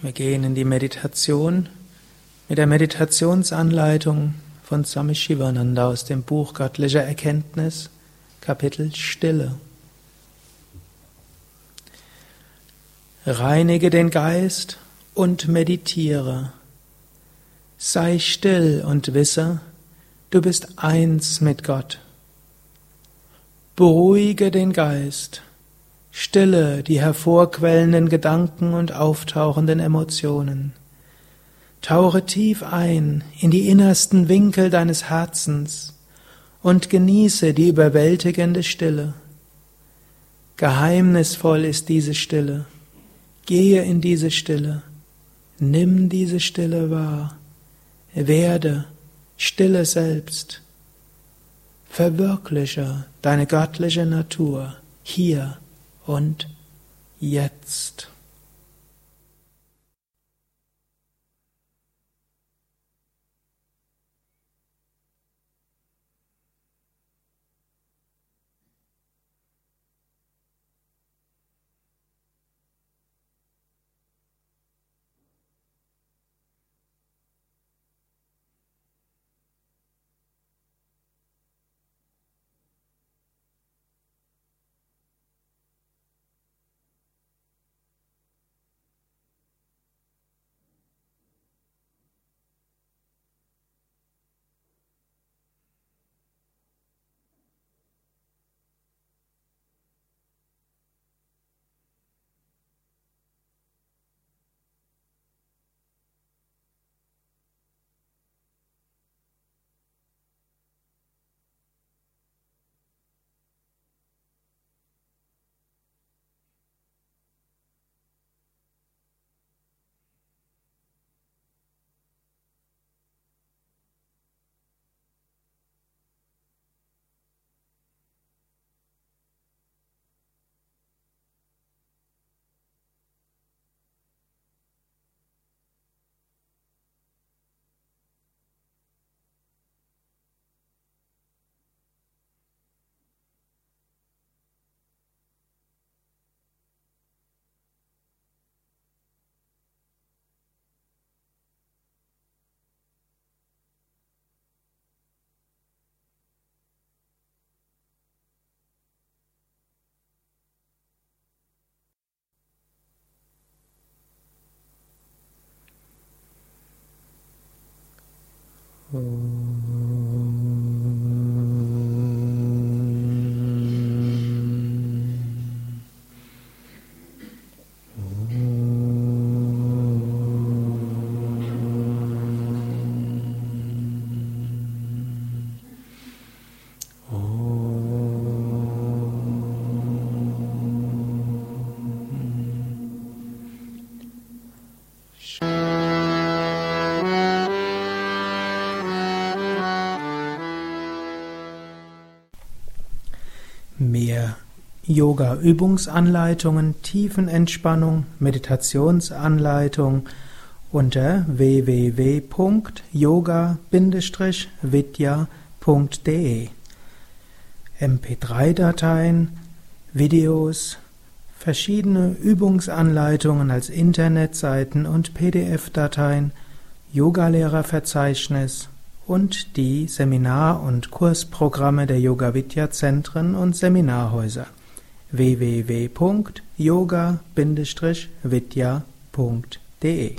Wir gehen in die Meditation mit der Meditationsanleitung von Swami Shivananda aus dem Buch Göttliche Erkenntnis, Kapitel Stille. Reinige den Geist und meditiere. Sei still und wisse, du bist eins mit Gott. Beruhige den Geist Stille die hervorquellenden Gedanken und auftauchenden Emotionen. Tauche tief ein in die innersten Winkel deines Herzens und genieße die überwältigende Stille. Geheimnisvoll ist diese Stille. Gehe in diese Stille. Nimm diese Stille wahr. Werde Stille selbst. Verwirkliche deine göttliche Natur hier und jetzt. Mehr Yoga-Übungsanleitungen, Tiefenentspannung, Meditationsanleitung unter www.yoga-vidya.de MP3-Dateien, Videos, verschiedene Übungsanleitungen als Internetseiten und PDF-Dateien, Yogalehrerverzeichnis und die Seminar- und Kursprogramme der Yoga Vidya Zentren und Seminarhäuser www.yoga-vidya.de